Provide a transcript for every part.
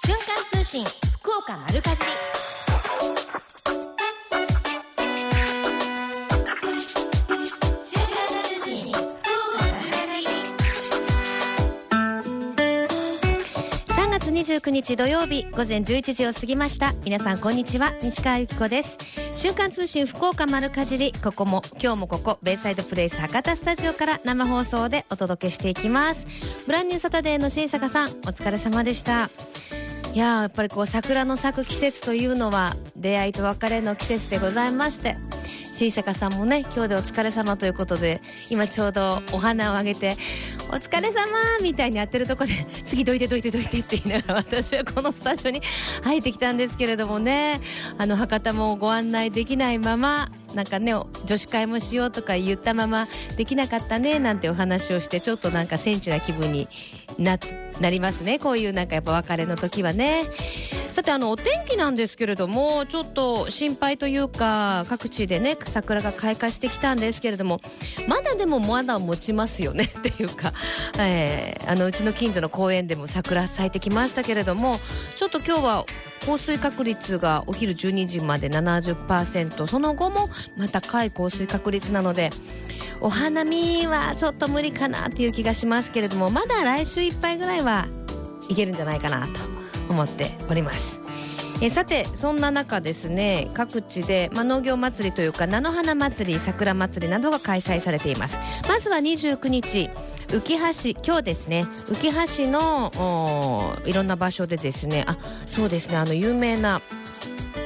瞬間通信福岡丸かじり。瞬間通信福岡丸かじり。3月29日土曜日午前11時を過ぎました。皆さんこんにちは。西川由紀子です。瞬間通信福岡丸かじり。ここも今日もここベイサイドプレイス博多スタジオから生放送でお届けしていきます。ブランニューサタデーの新坂さんお疲れ様でした。いややっぱりこう桜の咲く季節というのは出会いと別れの季節でございまして新坂さんもね今日でお疲れ様ということで今ちょうどお花をあげてお疲れ様みたいにやってるとこで 次どいてどいてどいてって言いながら私はこのスタジオに入ってきたんですけれどもね。あの博多もご案内できないままなんかね女子会もしようとか言ったままできなかったねなんてお話をしてちょっとなんかセンチな気分にななりますね。こういうなんかやっぱ別れの時はね。さてあのお天気なんですけれどもちょっと心配というか各地でね桜が開花してきたんですけれどもまだでもまだ持ちますよね っていうか、えーあのうちの近所の公園でも桜咲いてきましたけれどもちょっと今日は降水確率がお昼12時まで70%その後もまた高い降水確率なのでお花見はちょっと無理かなっていう気がしますけれどもまだ来週いっぱいぐらいはいけるんじゃないかなと思っております。えさてそんな中ですね各地で、ま、農業祭りというか菜の花祭り桜祭りなどが開催されていますまずは29日浮橋今日ですね浮橋のいろんな場所でですねあそうですねあの有名な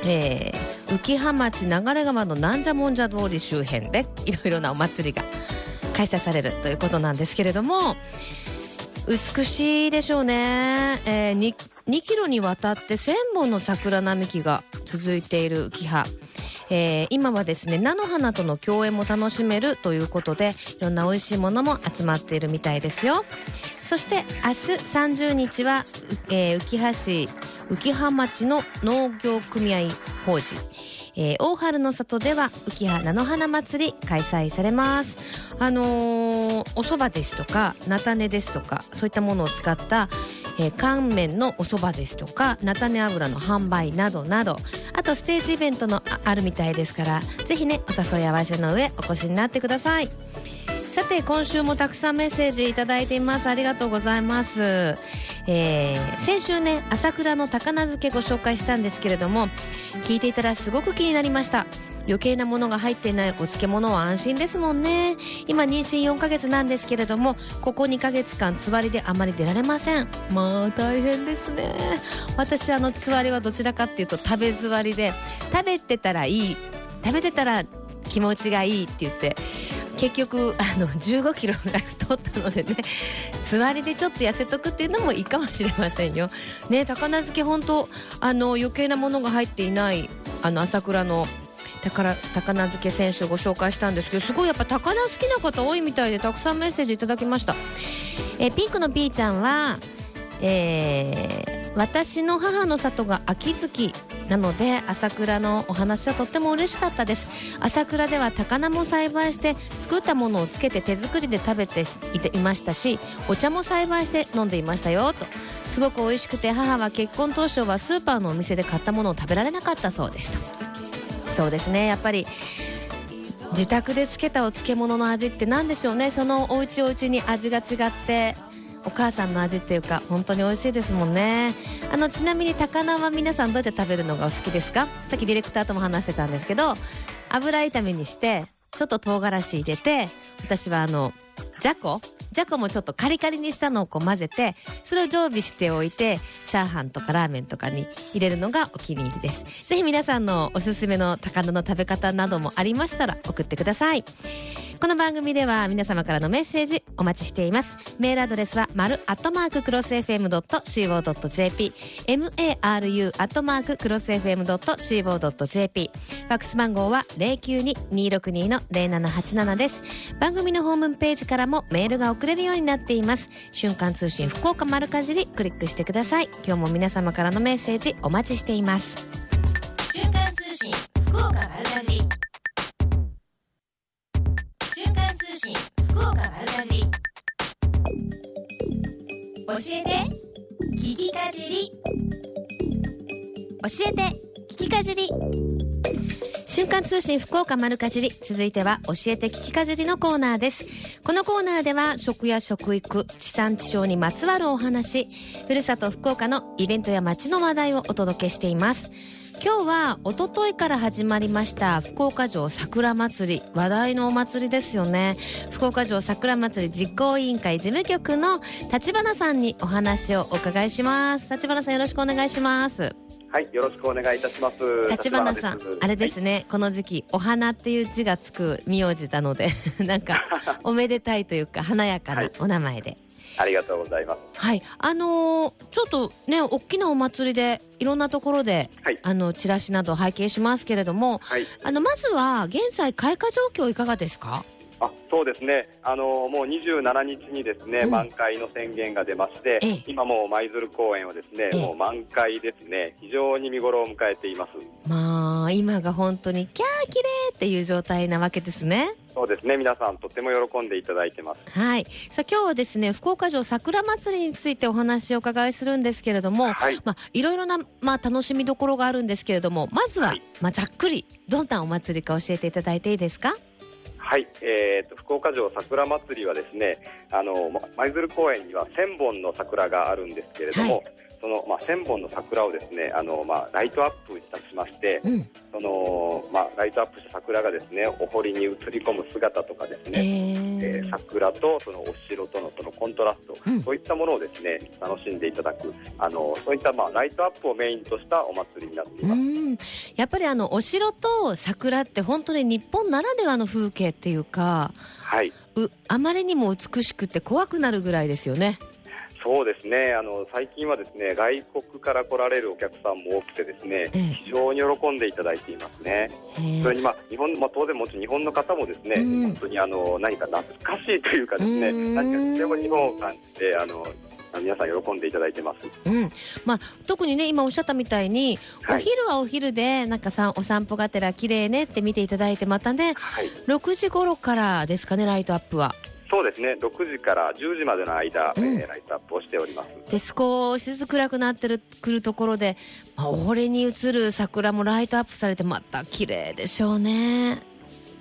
えー、浮羽町流川のなんじゃもんじゃ通り周辺でいろいろなお祭りが開催されるということなんですけれども美しいでしょうね、えー、2, 2キロにわたって1000本の桜並木が続いている浮羽えー今はですね菜の花との共演も楽しめるということでいろんな美味しいものも集まっているみたいですよ。そして明日30日は、えー浮羽市浮羽町の農業組合法事。えー大春の里では浮羽菜の花祭り開催されます。あのーお蕎麦ですとか菜種ですとかそういったものを使ったえー乾麺のお蕎麦ですとか菜種油の販売などなどあとステージイベントのああるみたいですからぜひねお誘い合わせの上お越しになってください。さて今週もたくさんメッセージいただいています。ありがとうございます、えー先週ね朝倉の高菜漬けご紹介したんですけれども聞いていたらすごく気になりました。余計なものが入ってないお漬物は安心ですもんね。今妊娠4ヶ月なんですけれどもここ2ヶ月間つわりであまり出られません。まあ大変ですね。私あのつわりはどちらかっていうと食べ座りで食べてたらいい食べてたら気持ちがいいって言って結局あの15キロぐらい太ったのでねつわりでちょっと痩せとくっていうのもいいかもしれませんよ。ね高菜漬け本当あの余計なものが入っていないあの朝倉の高菜漬け選手をご紹介したんですけどすごいやっぱ高菜好きな方多いみたいでたくさんメッセージいただきました。えピンクの P ちゃんは、えー私の母の里が秋月なので朝倉のお話はとっても嬉しかったです。朝倉では高菜も栽培して作ったものをつけて手作りで食べていましたしお茶も栽培して飲んでいましたよと。すごく美味しくて母は結婚当初はスーパーのお店で買ったものを食べられなかったそうですと。そうですね。やっぱり自宅でつけたお漬物の味って何でしょうね。そのお家お家に味が違ってお母さんの味っていうか本当に美味しいですもんね。あのちなみに高菜は皆さんどうやって食べるのがお好きですか？さっきディレクターとも話してたんですけど油炒めにしてちょっと唐辛子入れて私はあのじゃこ？じゃこもちょっとカリカリにしたのをこう混ぜてそれを常備しておいてチャーハンとかラーメンとかに入れるのがお気に入りです。ぜひ皆さんのおすすめの高菜の食べ方などもありましたら送ってください。この番組では皆様からのメッセージお待ちしています。メールアドレスは丸アットマーククロス FM.co.jp maru アットマーククロス FM.co.jp ファックス番号は092-262-0787です。番組のホームページからもメールが送れるようになっています。瞬間通信福岡丸かじりクリックしてください。今日も皆様からのメッセージお待ちしています。瞬間通信福岡丸かじり。瞬間通信福岡丸かじり。教えて聞きかじり。教えて聞きかじり。瞬間通信福岡丸かじり続いては教えて聞きかじりのコーナーです。このコーナーでは食や食育地産地消にまつわるお話ふるさと福岡のイベントや街の話題をお届けしています。今日は一昨日から始まりました福岡城桜祭り話題のお祭りですよね。福岡城桜祭り実行委員会事務局の立花さんにお話をお伺いします。立花さんよろしくお願いします。はい、よろしくお願いいたします。立花さんあれですね、この時期お花っていう字がつく名字なので なんか おめでたいというか華やかなお名前で。はいありがとうございます。はい、あのーちょっとね大きなお祭りでいろんなところで、はい。あのチラシなど拝見しますけれどもはい、あのまずは現在開花状況いかがですか？あ、そうですね。あのもう27日にですね、うん満開の宣言が出まして、ええ今もう舞鶴公園はですね、ええもう満開ですね。非常に見頃を迎えています。まあ今が本当にキャー綺麗っていう状態なわけですねそうですね。皆さんとても喜んでいただいてます。はいさあ今日はですね福岡城桜祭りについてお話をお伺いするんですけれどもはい。まあ、いろいろな、まあ、楽しみどころがあるんですけれどもまずは、はいまあ、ざっくりどんなお祭りか教えていただいていいですか？はい、えー、と福岡城桜祭りはですね、あのま舞鶴公園には1000本の桜があるんですけれども、はいそのまあ1000本の桜をですね、あのまあライトアップいたしまして、うんそのまあライトアップした桜がですね、お堀に映り込む姿とかですえね。えーー桜とそのお城とのコントラスト、うんそういったものをですね楽しんでいただくあのそういったまあライトアップをメインとしたお祭りになっていうます。んやっぱりあのお城と桜って本当に日本ならではの風景っていうかはい、うあまりにも美しくて怖くなるぐらいですよね。そうですね。あの最近はですね外国から来られるお客さんも多くてですね、ええ非常に喜んでいただいていますね。それにまあ日本まあ当然もちろん日本の方もですね、うん本当にあの何か懐かしいというかですね、うん何かとても日本を感じてあの皆さん喜んでいただいてます。うんまあ、特にね今おっしゃったみたいに、はいお昼はお昼でなんかさお散歩がてら綺麗ねって見ていただいてまたねはい。6時頃からですかねライトアップは。そうですね。6時から10時までの間、うんえーライトアップをしております。で少しずつ暗くなってるくるところで、まあ、お堀に映る桜もライトアップされてまた綺麗でしょうね。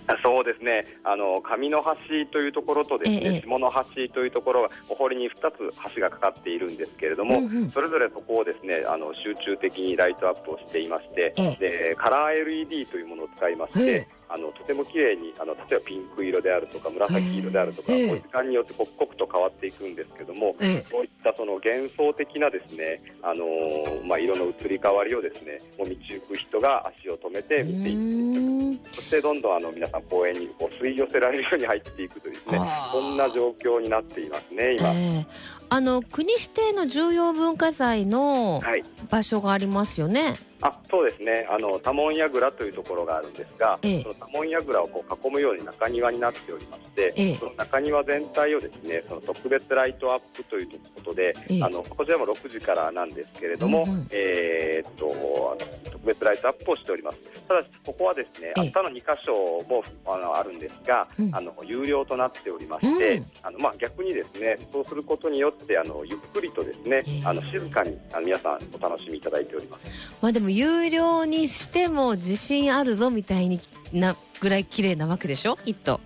あそうですね。あの上の橋というところとですね、ええ下の橋というところがお堀に2つ橋がかかっているんですけれども、うんうんそれぞれそこをですねあの集中的にライトアップをしていまして、えでカラー LED というものを使いましええて、あのとても綺麗にあの例えばピンク色であるとか紫色であるとか、ええこう時間によって刻々と変わっていくんですけども、えそういったその幻想的なですね、あのーまあ色の移り変わりをですね、もう道行く人が足を止めてえ見ていく。ーん。そしてどんどんあの皆さん公園にこう吸い寄せられるように入っていくというですねそんな状況になっていますね今、ええあの国指定の重要文化財のはい。場所がありますよね。あそうですね。あの多聞櫓というところがあるんですが、ええ。その多聞櫓をこう囲むように中庭になっておりまして、ええ。その中庭全体をですねその特別ライトアップということで、ええ。あのこちらも6時からなんですけれども、うんうん。えーっと特別ライトアップをしております。ただしここはですねええ。明日の2箇所もあのあるんですが、うん。あの有料となっておりまして、うん。あのまあ、逆にですねそうすることによってあのゆっくりとですね、ええ。あの静かにあの皆さんお楽しみいただいております。まあでも有料にしても自信あるぞみたいになぐらい綺麗なわけでしょ？きっと。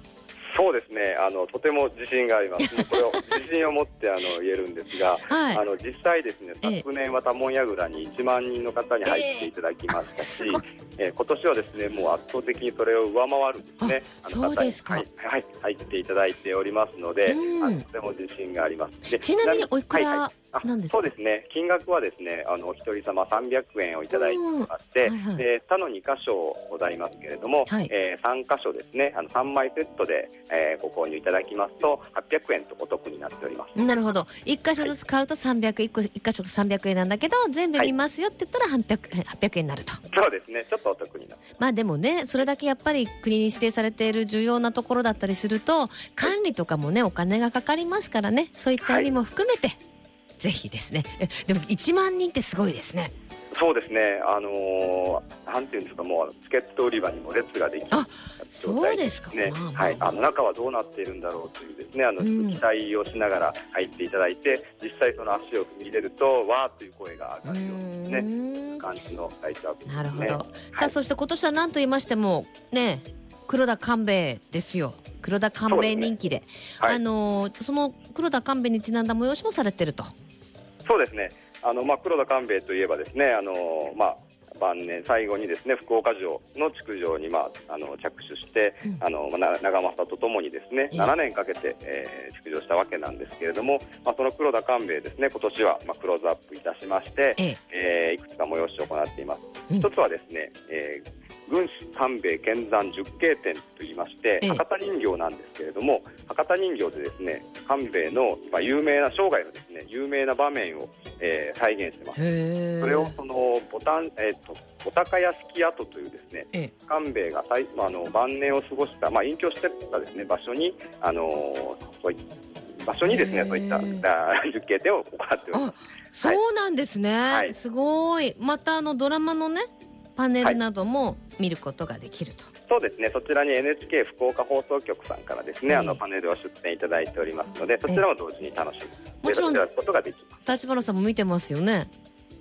そうですね。あのとても自信があります。これを自信を持ってあの言えるんですがはい。あ。の実際ですねええ。昨年は多聞櫓に1万人の方に入っていただきましたし、えー今年はですねもう圧倒的にそれを上回るですね。ああのそうですか。はい、はい、入っていただいておりますので、うん。あのとても自信があります。でちなみにおいくらはいはい。あなんですか？そうですね。金額はですねあのお一人様300円をいただいておりまして、うんはいはい。で他の2箇所ございますけれども、はい。えー3箇所ですねあの3枚セットで、えーご購入いただきますと800円とお得になっております。なるほど。一箇所ずつ買うと300一個一箇所300円なんだけど全部見ますよって言ったら 800, 800円になると。そうですね。ちょっとお得になってまあでもねそれだけやっぱり国に指定されている重要なところだったりすると管理とかもねお金がかかりますからねそういった意味も含めて、ぜひですね。えでも1万人ってすごいですね。そうですね、あのーなんていうんですか、もうチケット売り場にも列ができるあそうですか。ねはい、あの中はどうなっているんだろうというですね、あのうん。期待をしながら入っていただいて、実際その足を踏み入れると、わーという声がう上がるようなですね、感じのライトアップね。なるほど、さはい。あそして今年は何と言いましてもね黒田官兵衛ですよ。黒田官兵衛人気で。はい。あのーその黒田官兵衛にちなんだ催しもされてると。そうですね。あのまあ黒田官兵衛といえばですね、あのまあ晩年最後にですね福岡城の築城にまああの着手して、うん。あの長政とともにですねええ7年かけて、えー、築城したわけなんですけれども、まあその黒田官兵衛ですね今年はまあクローズアップいたしまして、ええ。えーいくつか催しを行っています。うん。一つはですね、えー軍師官兵衛剣山十景展といいまして、ええ。博多人形なんですけれども博多人形でですね官兵衛の、まあ、有名な生涯のですね有名な場面を、えー再現してます。それをそのボタン、えー、とボタカ屋敷跡というですねええ。官兵衛が最、まあ、あの晩年を過ごした、まあ、隠居してたですね場所にあのーそうい場所にですねそういったあ十景展を行っております。あそうなんですね、はい。すごい。またあのドラマのねパネルなども見ることができると、そうですね、そちらに NHK 福岡放送局さんからですね、ええあのパネルを出展いただいておりますので、そちらも同時に楽しもちろんことができます。立花さんも見てますよね。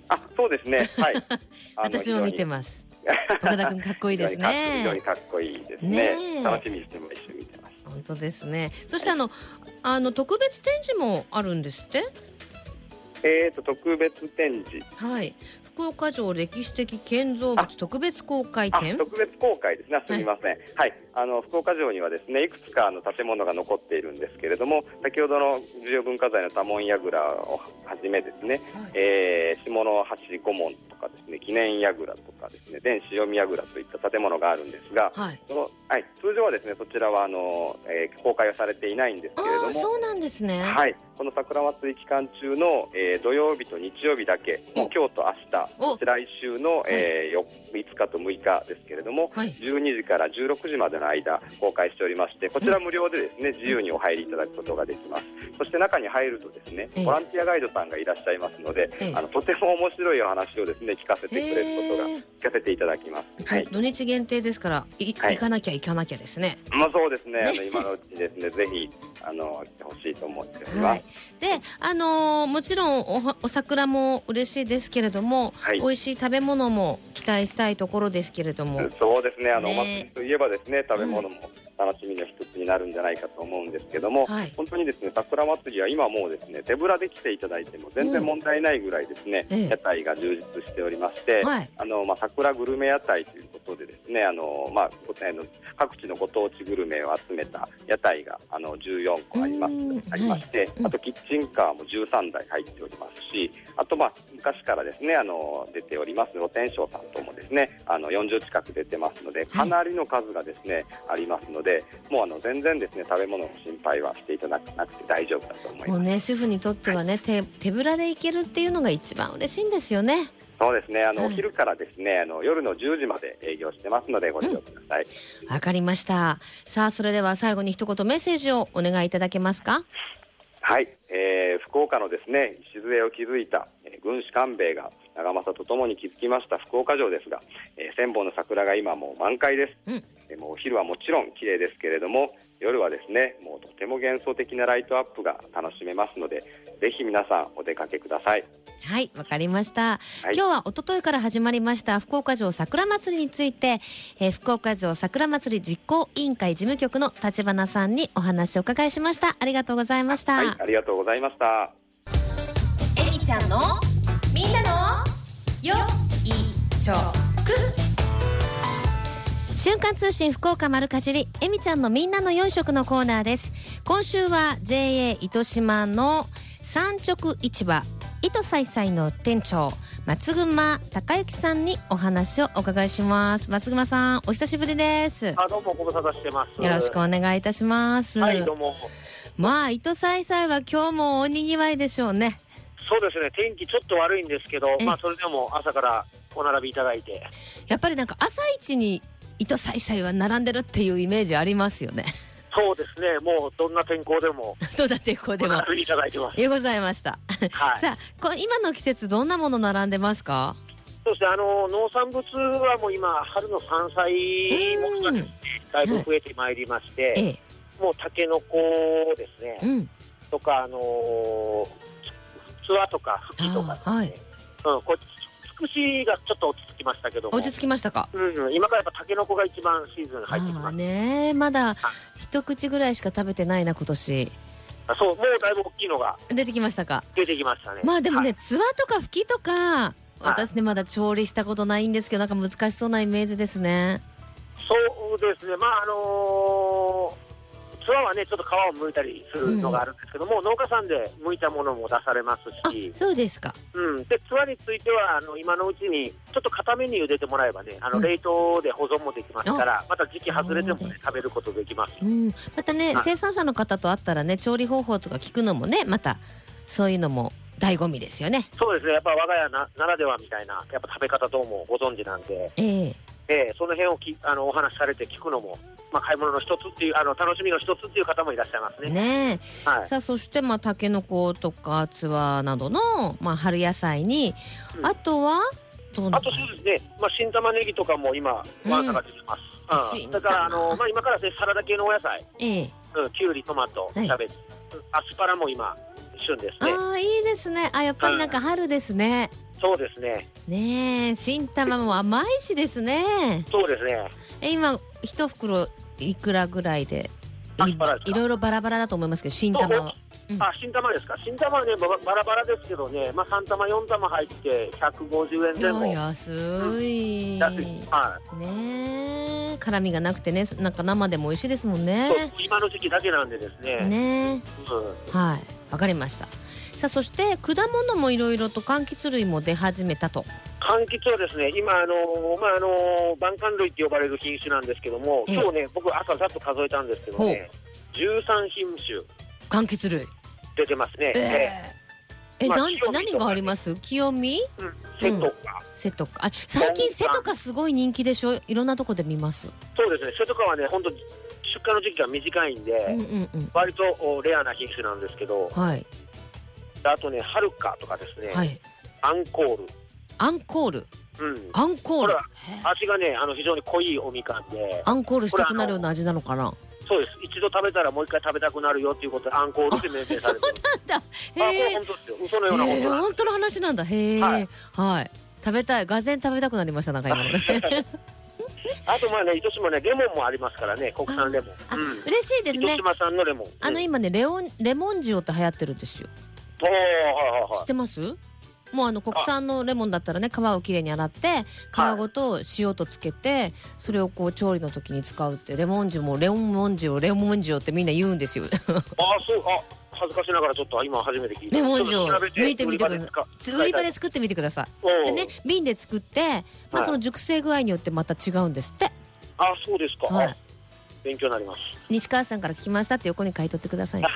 あ、そうですね、はい。私も見てます。岡田君かっこいいです非常に非常ねにかっこいいですね。ねえ。楽しみにして毎週見てます。本当ですね。そしてあのあの特別展示もあるんですって？えーと特別展示、はい福岡城歴史的建造物特別公開あ展特別公開ですね。すみません。はい、あの福岡城にはですねいくつかあの建物が残っているんですけれども、先ほどの重要文化財の多聞櫓をはじめですね、えー下の橋御門とかですね記念櫓とかですね伝潮見櫓といった建物があるんですが、はい。そのはい、通常はですねそちらはあの、えー公開はされていないんですけれども。そうなんですね。はい、この桜祭り期間中の、えー土曜日と日曜日だけ、もう今日と明日、来週の、えーよ5日と6日ですけれども、はい12時から16時までの間、公開しておりまして、こちら無料でですね自由にお入りいただくことができます。そして中に入るとですねええボランティアガイドさんがいらっしゃいますので、ええあのとても面白いお話をですね聞かせてくれることが聞かせていただきます。はい。土日限定ですからい行かなきゃ行かなきゃですねまあそうですね。あの 今のうちですねぜひあの来てほしいと思っております。はい、で、あのーもちろんおはお桜も嬉しいですけれども、はい。美味しい食べ物も期待したいところですけれども、そうですね、あの、ね。お祭りといえばですね、食べ物も楽しみの一つになるんじゃないかと思うんですけども、はい。本当にですね、桜祭りは今もうですね、手ぶらで来ていただいても全然問題ないぐらいですね、ええ。屋台が充実しておりまして、はい。あの、まあ、桜グルメ屋台ということでですね、あの、まあ、各地のご当地グルメを集めた屋台が、あの、14個ありますうん、ありまして、うん。あとキッチンカーも13台入っておりますし、あと、まあ、昔からですね、あの、出ております露天商さんともですね、あの、40近く出てますので、かなりの数がですね、ありますので、もうあの、全然ですね、食べ物の心配はしていただかなくて大丈夫だと思います。もうね主婦にとってはね、手手ぶらで行けるっていうのが一番嬉しいんですよね。そうですね、あの、はいお昼からですね、あの、夜の10時まで営業してますので、ご利用ください。わかりました。さあそれでは最後に一言メッセージをお願いいただけますか？はい、えー福岡のですね礎を築いた、えー軍師官兵衛が長政とともに築きました福岡城ですが、えー千本の桜が今もう満開です、うんえーもうお昼はもちろん綺麗ですけれども夜はですねもうとても幻想的なライトアップが楽しめますのでぜひ皆さんお出かけくださいはい、わかりました。はい今日は一昨日から始まりました福岡城桜祭りについて、えー福岡城桜祭り実行委員会事務局の立花さんにお話をお伺いしました。ありがとうございました。はいありがとうございましたえみちゃんのみんなのよいしょ。く瞬間通信福岡丸かじりえみちゃんのみんなの良い食のコーナーです。今週は JA 糸島の産直市場糸さいさいの店長松熊孝之さんにお話をお伺いします。松熊さんお久しぶりです。よあどうもご無沙汰してます。ろしくお願いいたします、はい、どうも。まあ糸さいさいは今日も大にぎわいでしょうねそうですね、天気ちょっと悪いんですけど、えまあそれでも朝からお並びいただいて、やっぱりなんか朝一に糸さいさいは並んでるっていうイメージありますよね。そうですね、もうどんな天候でも どうだってこうでも。お並びいただいてます。よございました。はい。さあこ今の季節どんなもの並んでますか？そしてあの農産物はもう今、春の山菜ものがね、だいぶ増えてまいりまして、ええ。もうタケノコですね、うん。とか、あのー、つわとか、ふきとかですね、あはい。うん、これつくしがちょっと落ち着きましたけども、落ち着きましたか。うん、今からやっぱタケノコが一番シーズン入ってきます。ねまだ一口ぐらいしか食べてないな今年。あそう、もうだいぶ大きいのが出てきましたか。出てきましたね。まあでもね、はい。つわとかふきとか私ねまだ調理したことないんですけどなんか難しそうなイメージですね。そうですね、まああのー、ツアーはね、ちょっと皮を剥いたりするのがあるんですけども、農家さんで剥いたものも出されますあし、そうですか。うん、でツアーについてはあの今のうちにちょっと固めに茹でてもらえばね、あのうん。冷凍で保存もできますから、また時期外れても、ね食べることできます。うん。またねはい。生産者の方と会ったらね調理方法とか聞くのもねまたそういうのも醍醐味ですよね。そうですね、やっぱ我が家なならではみたいな、やっぱ食べ方等もご存知なんで、えええーその辺をきあのお話しされて聞くのも、まあ、買い物の一つっていう、あの楽しみの一つっていう方もいらっしゃいますね。ねはい、さあそしてまあたけのことかつわなどのまあ春野菜に、うん。あとはあとそうですね、まあ、新玉ねぎとかも今、うん。ワンサが出てます。うん。新だからあ玉。の、まあ、今から、ね、サラダ系のお野菜、ええ。うん、きゅうり、トマト、キはい。ャベツ、アスパラも今、旬ですね。ああいいですね。あやっぱりなんか春ですね、そうですね、ねえ新玉も甘いしですねそうですね。え今一袋いくらぐらいでいいろいろバラバラだと思いますけど新玉はうんあ、新玉ですか？新玉はね、ばバラバラですけどね、まあ、3玉、4玉入って、150円前後。安い、安い。はい。ねえ辛みがなくてねなんか生でも美味しいですもんね今の時期だけなんでですね。ねうん。はいわかりましたさあそして果物もいろいろと柑橘類も出始めたと。柑橘はですね、今、あのーまあ、あのー晩柑類って呼ばれる品種なんですけども、ええ。今日ね、僕朝ざっと数えたんですけどね、13品種。柑橘類。出てますね。ええ、まあ何清見とかね。何があります？清見えうん、セットか。瀬戸か。あ最近瀬戸かすごい人気でしょ？いろんなとこで見ます。そうですね、セットかはね、本当出荷の時期が短いんで、うんうんうん。割とおレアな品種なんですけど、はいあとね、はるかとかですね、はいアンコール。アンコール？うん。アンコール？味がね、あの非常に濃いおみかんで、アンコールしたくなるような味なのかな？そうです。一度食べたらもう一回食べたくなるよっていうことで、アンコールって命名されてる。なんだあ、これへえ本当ですよ。嘘のような本へえ当なん本当の話なんだへえははいい食べたいがぜん食べたくなりましたなんか今のね あとまあね、糸島ね、レモンもありますからね、国産レモン。あうん。嬉しいですね糸島産のレモン。うん、あの今ねレオンレモン塩って流行ってるんですよ。知ってます？もうあの国産のレモンだったらね皮をきれいに洗って皮ごと塩とつけてそれをこう調理の時に使うってレモン塩もレモン塩レモン塩ってみんな言うんですよ。あ、そう、あ、恥ずかしながらちょっと今初めて聞いた。レモン塩見てみてください。売り場で作ってみてください。でね瓶で作って、まあ、はい。その熟成具合によってまた違うんですって、あ、そうですか。はい。あ勉強になります。西川さんから聞きましたって横に書いとってください 教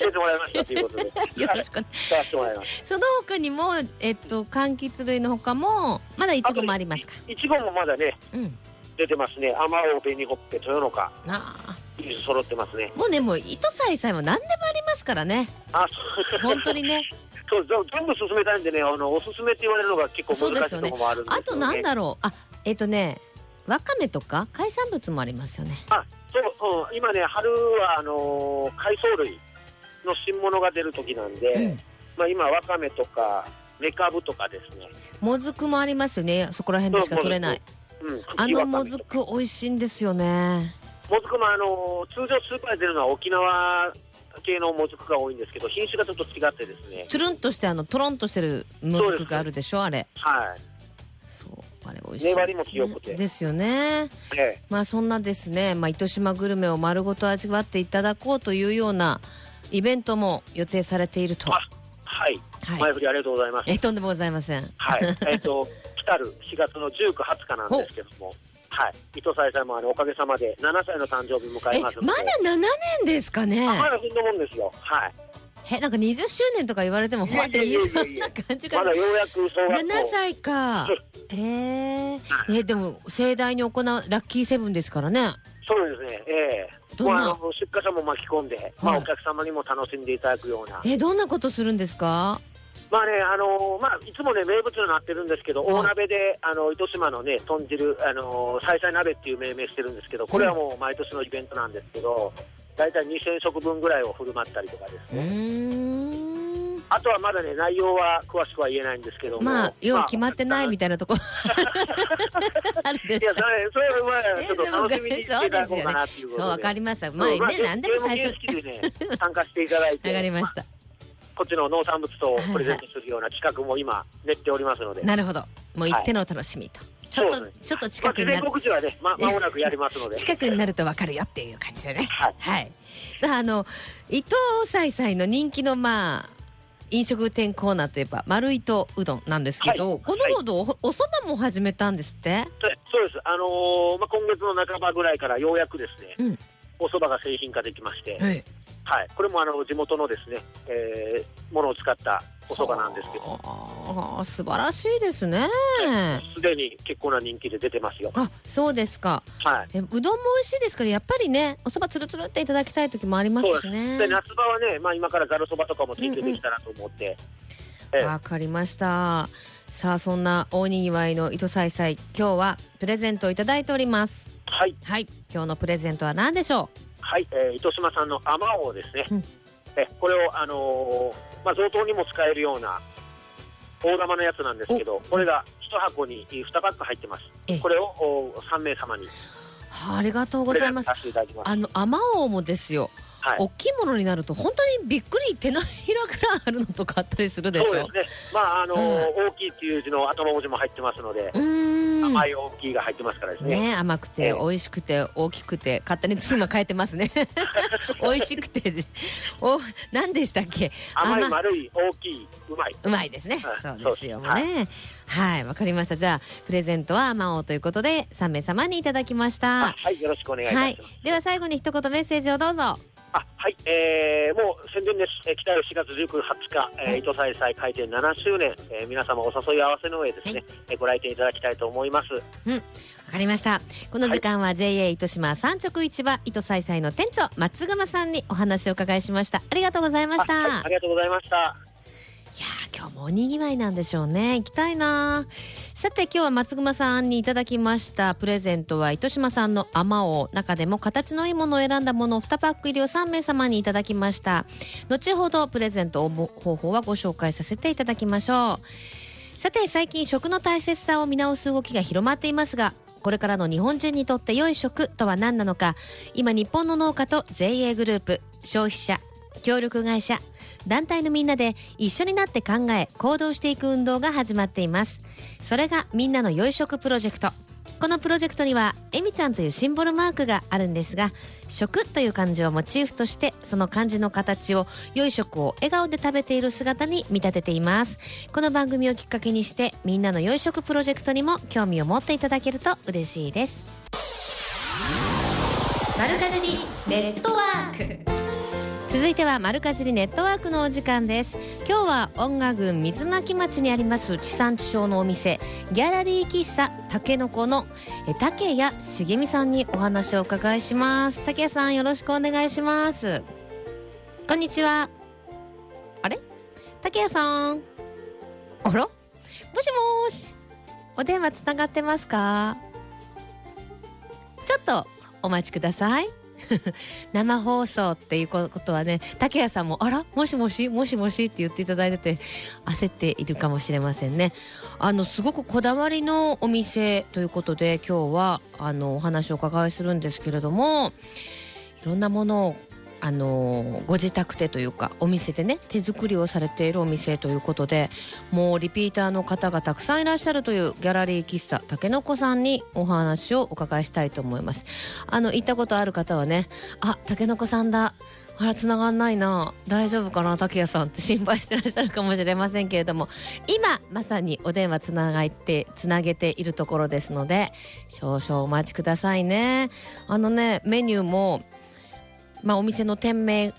えてもらいましたということで。よろしくお願い。その他にもえっと柑橘類の他もまだいちごもありますか？いちごもまだね、うん出てますね。あまおう、紅ほっぺ、豊の花、ああ揃ってますね。もうねもう糸さえさえも何でもありますからねあ、そう。本当にね そう、全部進めたいんでね、あの、おすすめって言われるのが結構難しいところもあるんですよ、ね。あとなんだろうあえっとねわかめとか海産物もありますよね。あ、そう、うん、今ね、春は、あのー海藻類の新物が出る時なんで、うん。まあ今、わかめとか、めかぶとかですね。もずくもありますよね。そこら辺でしか取れない。うん、あのもずく美味しいんですよね。めもずくも、あのー通常スーパーで出るのは沖縄系のもずくが多いんですけど、品種がちょっと違ってですね。つるんとしてあのとろんとしてるもずくがあるでしょあれ。はい。美味しいね粘りも強くてですよねええまあそんなですね、まあ、糸島グルメを丸ごと味わっていただこうというようなイベントも予定されていると。あはい。はい前振りありがとうございます。えとんでもございません。はい。えっと、来たる4月の19、20日なんですけども、はい。糸さえさんもあのおかげさまで7歳の誕生日迎ええます。まだ7年ですかね。あまだそんなもんですよ。はい。えなんか20周年とか言われてもほわって言いそうな感じがまだ。ようやく小学7校。歳か。えー、えでも盛大に行うラッキーセブンですからね。そうですね。ええどんな？もうあの出荷者も巻き込んで、まあはいお客様にも楽しんでいただくような。えどんなことするんですか？まあね、あのーまあ、いつもね、名物になってるんですけど、はい大鍋で、あの、糸島のね、豚汁、あのー、さいさい鍋っていう命名してるんですけど、これはもう毎年のイベントなんですけど、大体2000食分ぐらいを振る舞ったりとかですね。ん。あとはまだね、内容は詳しくは言えないんですけども。まあよう決まってないみたたいなとこ。あるでいや、しょそれ、それは、まあ、えちょっと楽しみにしていただこうかなっていうことで。そうわかります。まあねうん何でも最初。ゲーム形式でね、参加していただいて。わかりました。こっちの農産物とプレゼントするような企画も今、練っておりますので。なるほど。もう行ってのお楽しみとちょっとねちょっと近くになる。まあ、告知はね、ま、間もなくやりますので。近くになるとわかるよっていう感じでね。はい。はい。さああの伊藤菜菜の人気のまあ飲食店コーナーといえば丸糸うどんなんですけど、はい。このほどおお蕎麦も始めたんですって？そうそうです。あのーまあ、今月の半ばぐらいからようやくですね、うん。お蕎麦が製品化できまして、はい。はい。これもあの、地元のですね、えー、ものを使ったお蕎麦なんですけど、素晴らしいですね。すでに結構な人気で出てますよ。あそうですか。はい。えうどんも美味しいですけどやっぱりねお蕎麦つるつるっていただきたい時もあります。すしね。で、夏場はね、まあ、今からざる蕎麦とかも提供できたらと思って、ええ。わかりました。さあそんな大にぎわいの糸さいさい今日はプレゼントをいただいております。はい。はい。今日のプレゼントは何でしょはい、えー糸島産のあまおうですね、うん。えこれを、あのーまあ、贈答にも使えるような大玉のやつなんですけど、これが1箱に2パック入ってます。え。え。これをお3名様に。あありがとうございます。あのアマオもですよ。はい。大きいものになると本当にびっくり手のひらぐらいあるのとかあったりするでしょ。そうですね。まあ、あのーうん。大きいっていう字の頭文字も入ってますので、うーん甘い大きいが入ってますからですね。ね甘くてええ。美味しくて大きくて勝手に妻変えてますね。美味しくて。でお何でしたっけ？甘い、甘。丸い、大きい、うまい。うまいですね。はい。そうですよそうです。ねはいわかりました。じゃあプレゼントはアマオということで3名様にいただきました。あはい、よろしくお願いします。では最後に一言メッセージをどうぞあはい、えー、もう宣伝です、えー、来たる4月19、20日、えー、糸さいさい開店7周年、えー、皆様お誘い合わせの上ですね、えーご来店いただきたいと思います。わかりました。この時間は JA 糸島産直市場糸さいさいの店長松熊さんにお話をお伺いしました。ありがとうございました、あはい、ありがとうございました。いや今日もおにぎわいなんでしょうね。行きたいな。さて今日は松熊さんにいただきました。プレゼントは糸島さんのあまおう。中でも形のいいものを選んだものを2パック入りを3名様にいただきました。後ほどプレゼント応募方法はご紹介させていただきましょう。さて最近食の大切さを見直す動きが広まっていますがこれからの日本人にとって良い食とは何なのか。今日本の農家と JA グループ消費者協力会社団体のみんなで一緒になって考え行動していく運動が始まっています。それがみんなの良い食プロジェクト。このプロジェクトにはえみちゃんというシンボルマークがあるんですが食という漢字をモチーフとしてその漢字の形を良い食を笑顔で食べている姿に見立てています。この番組をきっかけにしてみんなの良い食プロジェクトにも興味を持っていただけると嬉しいです。丸かじりネットワーク。続いては丸かじりネットワークのお時間です。今日は音楽郡水巻町にあります地産地消のお店ギャラリー喫茶たけのこの竹谷茂美さんにお話をお伺いします。竹谷さんよろしくお願いします。こんにちは。あれ？竹谷さん。あら？もしもし。お電話つながってますか？ちょっとお待ちください。生放送っていうことはね竹谷さんも「あら？もしもし？もしもし」って言っていただいてて焦っているかもしれませんね。あのすごくこだわりのお店ということで今日はあのお話をお伺いするんですけれどもいろんなものをあのご自宅でというかお店でね手作りをされているお店ということでもうリピーターの方がたくさんいらっしゃるというギャラリー喫茶たけのこさんにお話をお伺いしたいと思います。あの行ったことある方はねあたけのこさんだ。あら繋がんないな。大丈夫かな竹谷さんって心配してらっしゃるかもしれませんけれども。今まさにお電話つながってつなげているところですので少々お待ちくださいね。あのねメニューもまあお店の店名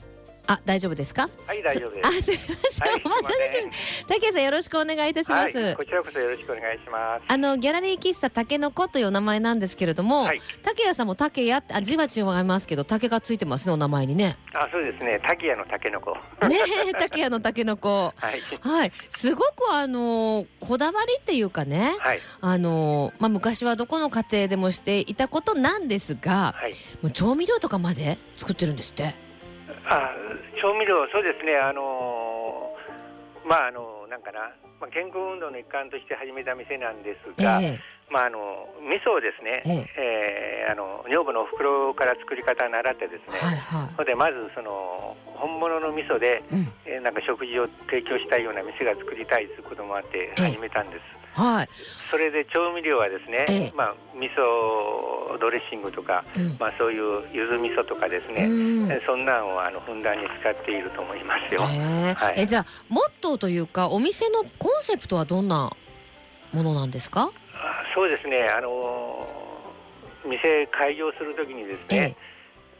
あ大丈夫ですか？はい、大丈夫です。あすいません、はいお待たせしました竹谷さんよろしくお願いいたします、はい、こちらこそよろしくお願いします。あのギャラリー喫茶竹の子というお名前なんですけれども、はい竹谷さんも竹谷あ字は違いますけど竹がついてますねお名前にねあ、そうですね。滝屋のタケノコ。はねえ竹谷の竹の子い。はいすごくあのこだわりっていうかねはい。あのまあ昔はどこの家庭でもしていたことなんですがはい。もう調味料とかまで作ってるんですってあ、調味料、そうですね。あのーまあ、あのなんかな。まあ、健康運動の一環として始めた店なんですが、えまあ、あの味噌をですね、ええーあの女房のお袋から作り方を習ってですね、はいはそれでまずその本物の味噌で、い、うん、えーなんか食事を提供したいような店が作りたいということもあって始めたんです。はい、それで調味料はですね、ええ。まあ味噌ドレッシングとか、うん。まあそういう柚子味噌とかですね、うん。えそんなんをあのふんだんに使っていると思いますよ。へえ。はい。えじゃあモットーというかお店のコンセプトはどんなものなんですか？あそうですね。あのー店開業するときにですね、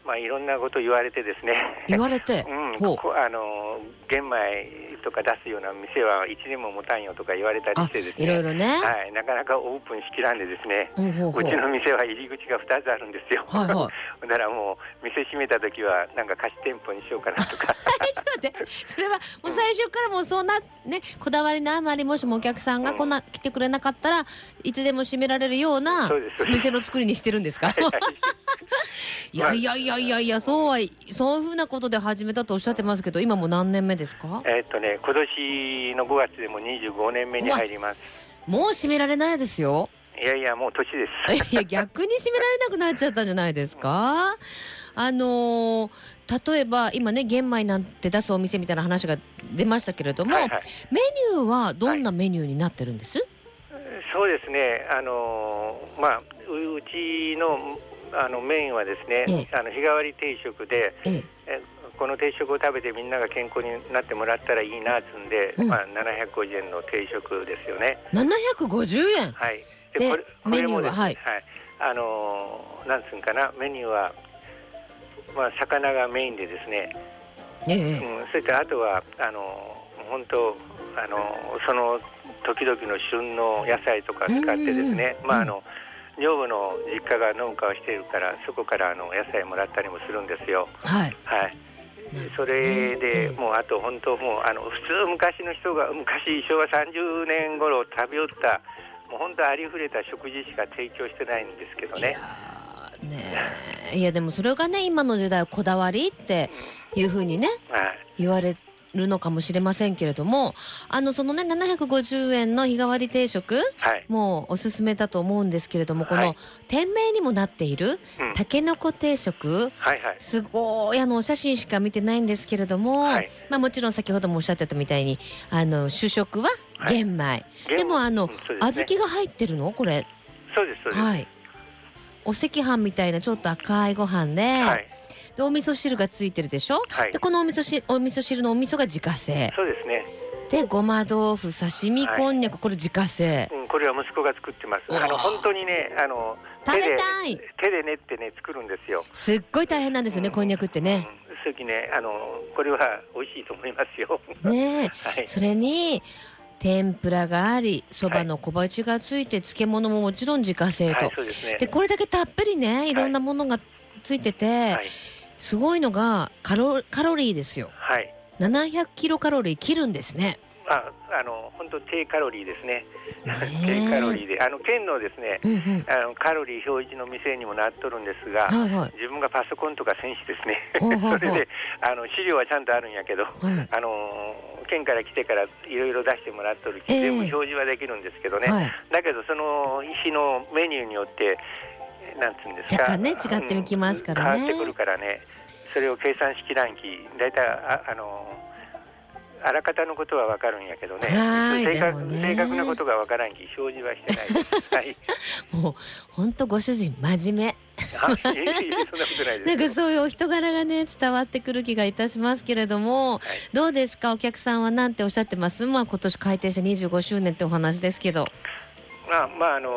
まあいろんなこと言われてですね。言われて、うん、ほう。こあの玄米とか出すような店は1年も持たんよとか言われたりあしてですね。いろいろね、はい、なかなかオープンしきらんでですね。ほうほうほう。うちの店は入り口が2つあるんですよ、はいはだからもう店閉めた時はなんか貸し店舗にしようかなとかえちょっと待って。それはもう最初からもうそんなねこだわりのあまりもしもお客さんがこん。な来てくれなかったらいつでも閉められるような 店の作りにしてるんですか？いやいやいやいやいやそうはそういうふうなことで始めたとおっしゃってますけど今もう何年目ですか？えーっとね今年の5月でも25年目に入ります。もう閉められないですよ。いやいやもう年です。いや逆に閉められなくなっちゃったんじゃないですか？あのー例えば今ね玄米なんて出すお店みたいな話が出ましたけれども、はいはい。メニューはどんなメニューになってるんです、そうですね。あのーまあううちのあのメインはですね、えあの日替わり定食でええ。えこの定食を食べてみんなが健康になってもらったらいいなっつんで、うん。まあ、750円の定食ですよね。750円？はい、でこれこれもですねメニューははい。あのーなんつうんかなメニューは、まあ、魚がメインでですね、えうん、それとあとはあのー本当あのーその時々の旬の野菜とか使ってですね、うんまああの女房の実家が農家をしているからそこからあの野菜もらったりもするんですよ。はい。はい。それでもうあと本当もうあの普通昔の人が昔昭和30年頃食べよったもう本当ありふれた食事しか提供してないんですけどね。ねえ。いやでもそれがね今の時代はこだわりっていうふうにねはい。言われるのかもしれませんけれどもあのそのね750円の日替わり定食はい。もうおすすめだと思うんですけれどもこのはい店名にもなっているうん。たけのこ定食。はいはい。すごいあのお写真しか見てないんですけれども、はい。まあ、もちろん先ほどもおっしゃってたみたいにあの主食は玄米、玄でもあの、小豆が入ってるの？これ。そうですそうです。はいお赤飯みたいなちょっと赤いご飯で,、はいでお味噌汁がついてるでしょ、はいでこのお味噌汁お味噌汁のお味噌が自家製そうですね。でごま豆腐刺身はいこんにゃくこれ自家製うんこれは息子が作ってます。あの本当にねあの食べ手でたい手で練ってね作るんですよ。すっごい大変なんですよね、うんこんにゃくってね、うん。ねあのこれは美味しいと思いますよ。ねえ はい。それに天ぷらがありそばの小鉢がついて漬物ももちろん自家製と、はいですね。でこれだけたっぷりねい。ろんなものがついてて、はい。すごいのがカロカロリーですよ。はい。700キロカロリー切るんですねああの本当低カロリーですね。低カロリーで。あの県のですねうんうん。あのカロリー表示の店にもなっとるんですが。はいはい。自分がパソコンとか戦士ですね。それであの資料はちゃんとあるんやけど、はいあの県から来てからいろいろ出してもらっとるき、ええ。全部表示はできるんですけどね、はい。だけどその日のメニューによってなんつうんですかね違ってきますからね。うん変わってくるからね。それを計算しきらんき大体ああのあらかたのことは分かるんやけどね。はい正確ね。正確なことが分からんき表示はしてない。です。はいもう本当ご主人真面目。なんかそういうお人柄がね伝わってくる気がいたしますけれども、はい。どうですか？お客さんはなんておっしゃってます？まあ今年開店して25周年ってお話ですけど。まあまああの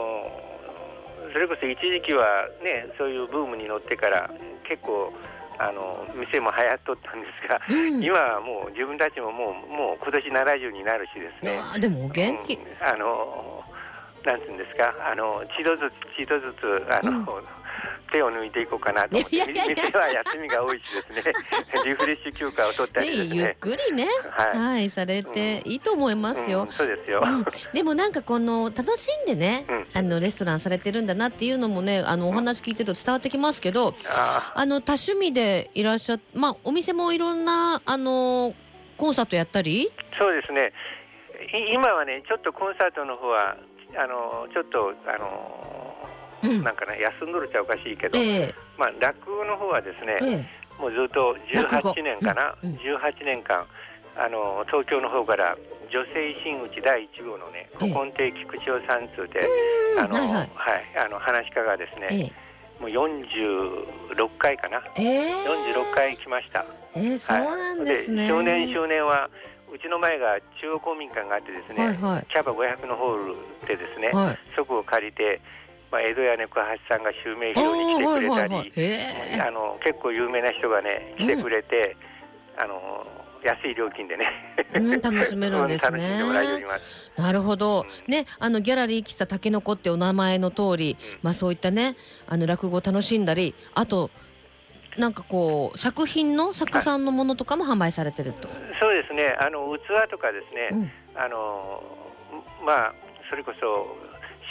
それこそ一時期はねそういうブームに乗ってから結構あの店も流行っとったんですが、うん。今はもう自分たちももうもう今年70になるしですね。あーでもお元気、うん。あのなんていうんですかあの一度ずつ一度ずつあの、手を抜いていこうかなと思っていやいやいや。店は休みが多いしですね。リフレッシュ休暇を取ったねゆっりですね。くりね、はい。はい、されていいと思いますよ。うん、そうですよ、うん、でもなんかこの楽しんでね、うん。あのレストランされてるんだなっていうのもねあのお話聞いてると伝わってきますけど、ああ。の多趣味でいらっしゃっまあお店もいろんなあのコンサートやったり、ーそうですね。い今はねちょっとコンサートの方はあのちょっとあのうんなんかね休んどるっちゃおかしいけど、ええ。まあ落語の方はですね、ええ。もうずっと落語。18年かな、うん。うん。18年間あの東京の方から女性真打ち第1号のねええ。古今亭菊千代さん通で、うん。あのはいはい。あの話し家がですね、えもう46回かな、ええ。え46回来ました。ええそうなんですね。少年少年はうちの前が中央公民館があってですね、はいはい。キャバ500のホールでですね、はい。そこを借りて、まあ、江戸屋根小橋さんが襲名披露に来てくれたり、あーはいはいはいへえあの結構有名な人がね来てくれて、あの安い料金でね、うん楽しめるんですね。なるほど、ね、あのギャラリー喫茶たけのこってお名前の通り、まあそういったね、あの落語を楽しんだり、あと。なんかこう作品の作家さんのものとかも販売されてると。そうですね、あの器とかですね、うん。あのまあそれこそ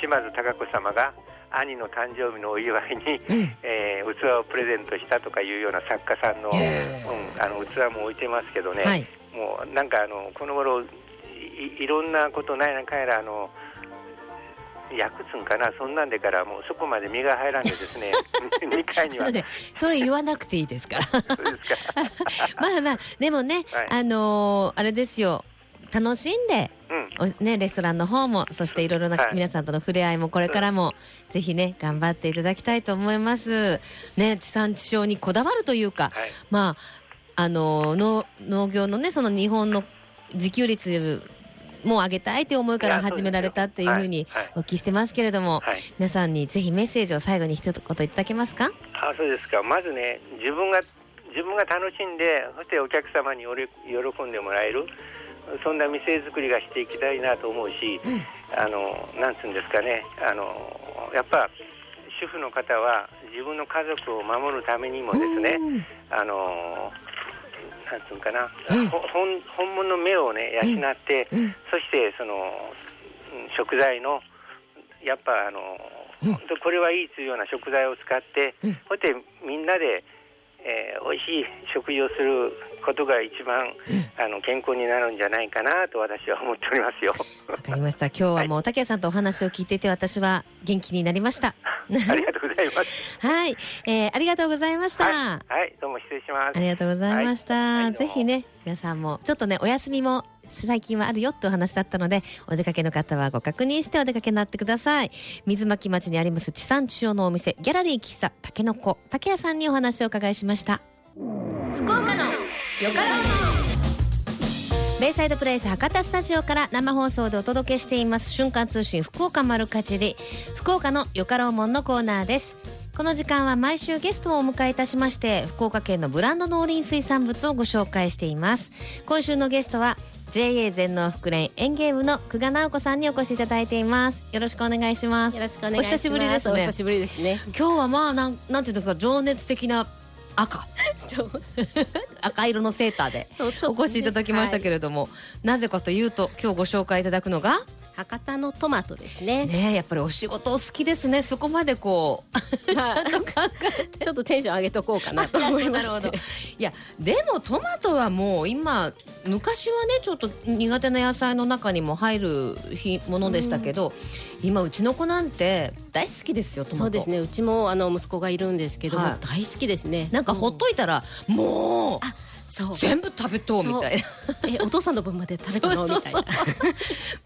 島津孝子様が兄の誕生日のお祝いに、うん。えー器をプレゼントしたとかいうような作家さんの,、うんへ、あの器も置いてますけどね、はい。もうなんかあのこの頃いいろんなことないなかやらあの役つんかな？そんなんでからもうそこまで身が入らんでですね 2回には。それ言わなくていいですから。そうですか。まあまあ、でもね、はい。あのーあれですよ。楽しんで、うん。おね、レストランの方も、そしていろいろなはい。皆さんとの触れ合いも、これからも。ぜひね、頑張っていただきたいと思います。ね、地産地消にこだわるというか。はい。まあ、あの農農業のねその日本の自給率も上げたいという思いから始められたっていうふうにはい。はい。お聞きしてますけれども、はい。皆さんにぜひメッセージを最後に一言いただけますか？あそうですか。まずね自分が自分が楽しんでそしてお客様に喜んでもらえるそんな店作りがしていきたいなと思うし、うん。あのなんつうんですかね。あのやっぱ主婦の方は自分の家族を守るためにもですねうん。あのなんつうんかな、うん。ほ本本物の目をね養って、うん。そしてそのうん食材のやっぱあの、うん。これはいいというような食材を使って、うん。そしてみんなで、えー美味しい食事をすることが一番、あの健康になるんじゃないかなと私は思っておりますよ。わかりました。今日はもう竹谷さんとお話を聞いていて私は元気になりました。ありがとうございます。はい、えーありがとうございました、はい、はい、どうも失礼します。ありがとうございました、はい。はい。ぜひね皆さんもちょっとねお休みも最近はあるよってお話だったのでお出かけの方はご確認してお出かけになってください。水巻町にあります地産地消のお店ギャラリー喫茶たけのこ竹谷さんにお話をお伺いしました。福岡のよからベイサイドプレイス博多スタジオから生放送でお届けしています瞬間通信福岡丸かじり。福岡のよかろうもんのコーナーです。この時間は毎週ゲストをお迎えいたしまして福岡県のブランド農林水産物をご紹介しています。今週のゲストは JA 全農福連園芸部の久我直子さんにお越しいただいています。よろしくお願いします。よろしくお願いします。お久しぶりですね。お久しぶりですね。今日はまあなんなんていうんですか情熱的な赤。赤色のセーターでお越しいただきましたけれども、なぜかというと今日ご紹介いただくのが博多のトマトですね。ねえやっぱりお仕事お好きですねそこまでこう はいちょっとテンション上げとこうかなと思いまなるほどして。いやでもトマトはもう今昔はねちょっと苦手な野菜の中にも入るひものでしたけど、今うちの子なんて大好きですよトマトそうですね。うちもあの息子がいるんですけども、はい大好きですね。なんかほっといたら、もうあそう。全部食べとうみたいな。えお父さんの分まで食べたの？みたいな。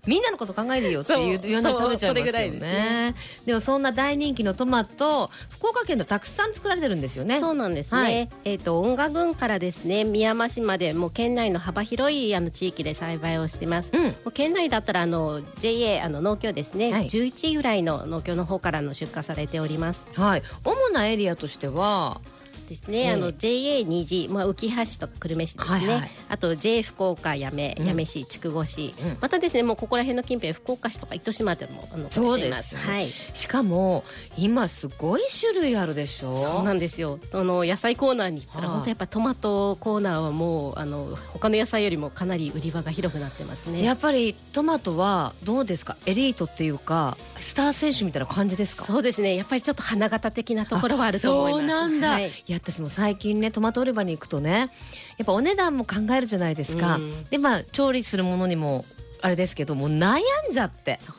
みんなのこと考えるよっていうような食べちゃいますよそうそれぐらいですね。ねでもそんな大人気のトマト福岡県でたくさん作られてるんですよね。そうなんですね。はい。えっ、と音楽郡からですね宮山市までもう県内の幅広いあの地域で栽培をしてます。うん。もう県内だったらあの JA あの農協ですね、はい。11位ぐらいの農協の方からの出荷されております。はい。主なエリアとしてはですね、ええ。あの JA 虹、まあ、浮橋とか久留米市ですね、はいはい。あと J 福岡八女うん。八女市筑後市、うん。またですねもうここら辺の近辺福岡市とか糸島でもあのそうです来ています。はい。しかも今すごい種類あるでしょ？そうなんですよ。あの野菜コーナーに行ったら、はい本当やっぱトマトコーナーはもうあの他の野菜よりもかなり売り場が広くなってますね。やっぱりトマトはどうですか？エリートっていうかスター選手みたいな感じですか？そうですね。やっぱりちょっと花形的なところはあると思います。そうなんだ、はい。い、や私も最近ねトマト売り場に行くとねやっぱお値段も考えるじゃないですか、うん。でまあ調理するものにもあれですけどもう悩んじゃって、そう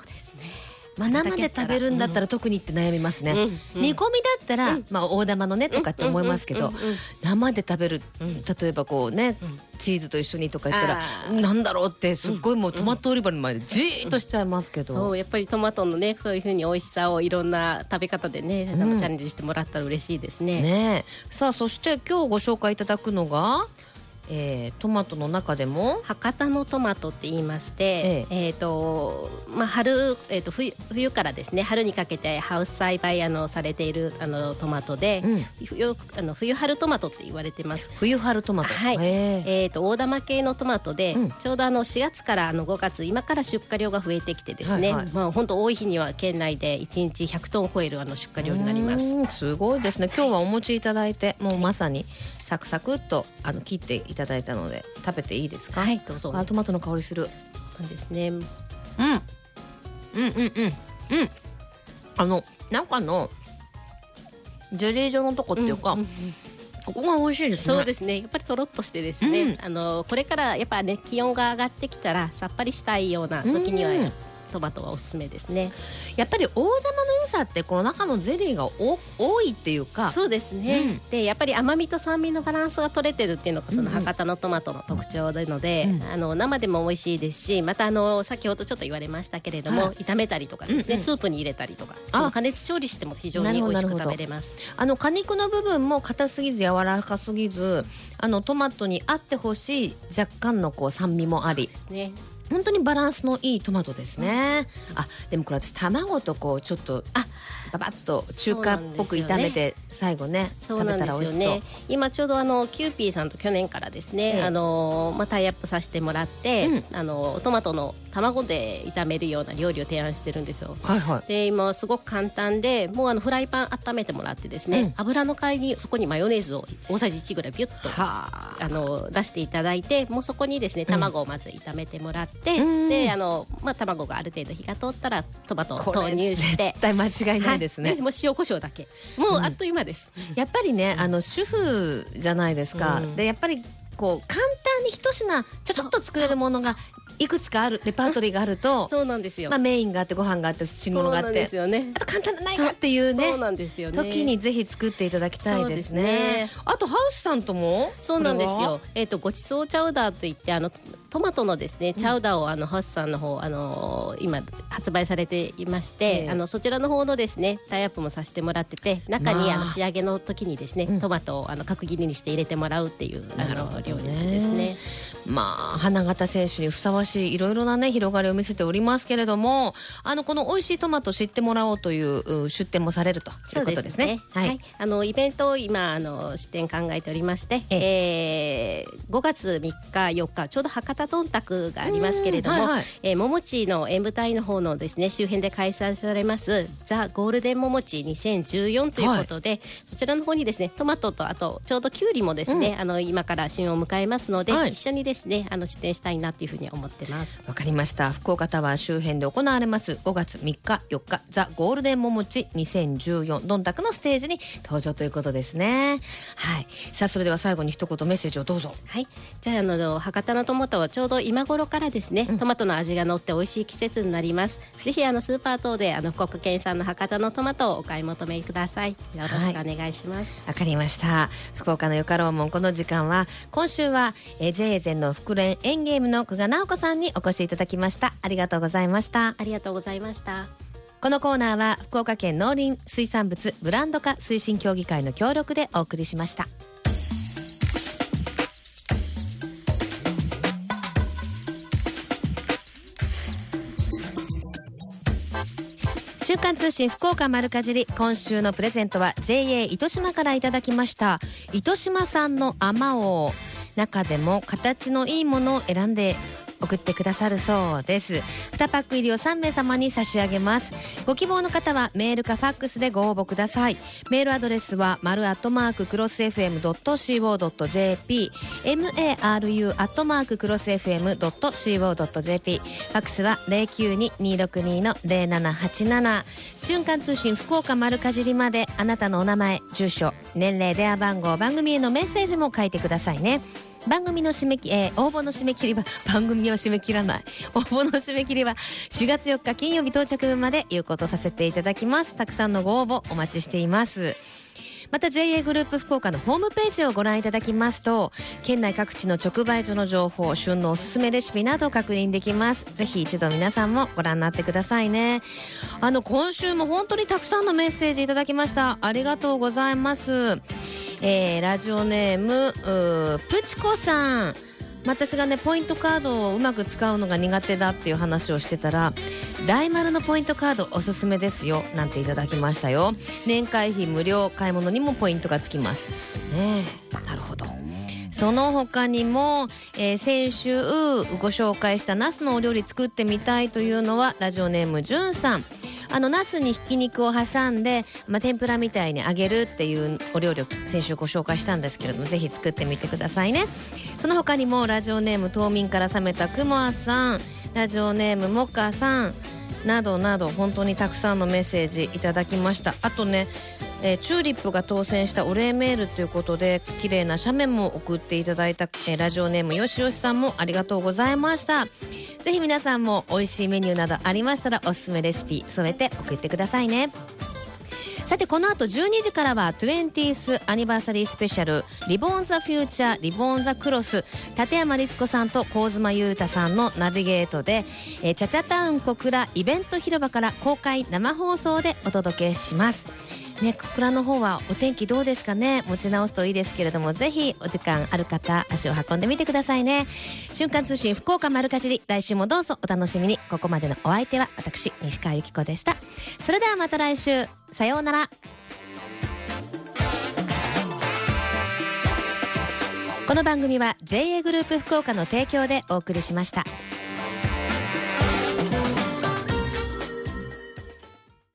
まあ、生で食べるんだったら特にって悩みますね、うん。うん。煮込みだったら、うん。まあ、大玉のねとかって思いますけど、生で食べる、うん。例えばこうね、うん。チーズと一緒にとか言ったらなんだろうってすっごいもうトマト売り場の前でじーっとしちゃいますけど、そうやっぱりトマトのねそういうふうに美味しさをいろんな食べ方でね、チャレンジしてもらったら嬉しいですね。ねえ。さあそして今日ご紹介いただくのが、えートマトの中でも？博多のトマトって言いまして、ええ。っ、とまあ春えっ、と冬冬からですね春にかけてハウス栽培あのされているあのトマトで、うん。冬あの冬春トマトって言われてます。冬春トマト、はい。へえ。えー、と大玉系のトマトで、うん。ちょうどあの4月からあの5月今から出荷量が増えてきてですね、はいはい。まあ本当多い日には県内で1日100トンを超えるあの出荷量になります。うんすごいですね。今日はお持ちいただいてもうまさにサクサクっとあの切っていただいたので食べていいですか？はい。どうぞ。あトマトの香りする。そうですね。うん。うんうんうんうん。あの中のジェリー状のとこっていうか、うんうんここが美味しいですね。そうですね。やっぱりとろっとしてですね、うん。あのこれからやっぱね気温が上がってきたらさっぱりしたいような時には、うんトマトはおすすめですね。やっぱり大玉の良さってこの中のゼリーがお多いっていうかそうですね。うんでやっぱり甘みと酸味のバランスが取れてるっていうのがそのうんうん博多のトマトの特徴なので、うんあの生でも美味しいですし、またあの先ほどちょっと言われましたけれども、はい炒めたりとかですね、うんうんスープに入れたりとか、加熱調理しても非常に美味しく食べれます。あの果肉の部分も硬すぎず柔らかすぎずあのトマトに合ってほしい若干のこう酸味もありですね。本当にバランスのいいトマトですね、あでもこれ私卵とこうちょっとあババッと中華っぽく炒めて最後ね食べたら美味しそう。今ちょうどあのキューピーさんと去年からですね、ええ。あのまあタイアップさせてもらって、あのトマトの卵で炒めるような料理を提案してるんですよ。はいはい。で今すごく簡単でもうあのフライパン温めてもらってですね、うん。油の代わりにそこにマヨネーズを大さじ1ぐらいビュッとはあ。の出していただいてもうそこにですね卵をまず炒めてもらって、うん。であの、まあ、卵がある程度火が通ったらトマトを投入して絶対間違いないですね、はいもう塩コショウだけ。もうあっという間です、やっぱりね、あの主婦じゃないですか、うん。でやっぱりこう簡単に一品ちょっと作れるものがいくつかあるレパートリーがあると、そうなんですよ、まあ、メインがあってご飯があって汁物があそうなんってですよね。あと簡単なないかっていうねそうなんですよね。時にぜひ作っていただきたいですね。ね。あとハウスさんとも？そうなんですよ。えっ、とごちそうチャウダーといってあのトトマトのですねチャウダーをあのハウスさんの方あの今発売されていまして、ええ。あのそちらの方のですねタイアップもさせてもらってて中にまああの仕上げの時にですね、うん。トマトをあの角切りにして入れてもらうっていうあの料理なんですね。まあ花形選手にふさわしいいろいろなね広がりを見せておりますけれどもあのこの美味しいトマトを知ってもらおうというう出店もされるということですね。はい、あのイベントを今あの出展考えておりまして、えー5月3日4日ちょうど博多どんたくがありますけれども、うんはいはい。えー、桃地の演舞台の方のですね周辺で開催されますザゴールデン桃地2014ということで、そちらの方にですねトマトとあとちょうどきゅうりもですね、あの今から旬を迎えますので、はい。一緒にですね。あの出展したいなというふうに思ってます。わかりました。福岡タワー周辺で行われます。5月3日4日ザ・ゴールデン桃地2014どんたくのステージに登場ということですね。はい。さあそれでは最後に一言メッセージをどうぞ。はい、じゃああの博多のトマトはちょうど今頃からですね、トマトの味が乗って美味しい季節になります。ぜひあのスーパー等であの福岡県産の博多のトマトをお買い求めください。よろしくお願いします。わかりました。福岡のよかろうもんこの時間は今週は、えー、JA 全の福連園ゲームの久我直子さんにお越しいただきました。ありがとうございました。ありがとうございました。このコーナーは福岡県農林水産物ブランド化推進協議会の協力でお送りしました。週刊通信福岡丸かじり今週のプレゼントは JA 糸島からいただきました。糸島産のあまおう中でも形のいいものを選んで送ってくださるそうです。2パック入りを3名様に差し上げます。ご希望の方はメールかファックスでご応募ください。メールアドレスは丸アットマーククロス FM.co.jp maru アットマーククロス FM.co.jp ファックスは092262の0787瞬間通信福岡丸かじりまで。あなたのお名前住所年齢電話番号番組へのメッセージも書いてくださいね。番組の締め切り、えー、応募の締め切りは 番組を締め切らない。応募の締め切りは4月4日金曜日到着まで有効とさせていただきます。たくさんのご応募お待ちしています。また JA グループ福岡のホームページをご覧いただきますと県内各地の直売所の情報旬のおすすめレシピなど確認できます。ぜひ一度皆さんもご覧になってくださいね。あの今週も本当にたくさんのメッセージいただきました。ありがとうございます。えー、ラジオネームプチコさん。私がねポイントカードをうまく使うのが苦手だっていう話をしてたら大丸のポイントカードおすすめですよなんていただきましたよ。年会費無料買い物にもポイントがつきます。ねえなるほど。その他にも、えー、先週ご紹介したナスのお料理作ってみたいというのはラジオネームじゅんさん。あのナスにひき肉を挟んで、まあ、天ぷらみたいに揚げるっていうお料理を先週ご紹介したんですけれどもぜひ作ってみてくださいね。その他にもラジオネーム冬眠から覚めたくもあさん。ラジオネームもかさん。などなど本当にたくさんのメッセージいただきました。あとねえー、チューリップが当選したお礼メールということで綺麗な写メも送っていただいた、えー、ラジオネームよしよしさんもありがとうございました。ぜひ皆さんも美味しいメニューなどありましたらおすすめレシピ添えて送ってくださいね。さてこの後12時からは 20th アニバーサリースペシャルリボンザフューチャーリボンザクロス立山律子さんと香妻裕太さんのナビゲートで、えー、チャチャタウン小倉イベント広場から公開生放送でお届けします。ね、小倉の方はお天気どうですかね？持ち直すといいですけれどもぜひお時間ある方足を運んでみてくださいね。瞬間通信福岡丸かじり来週もどうぞお楽しみに。ここまでのお相手は私西川由紀子でした。それではまた来週。さようなら。この番組は JA グループ福岡の提供でお送りしました。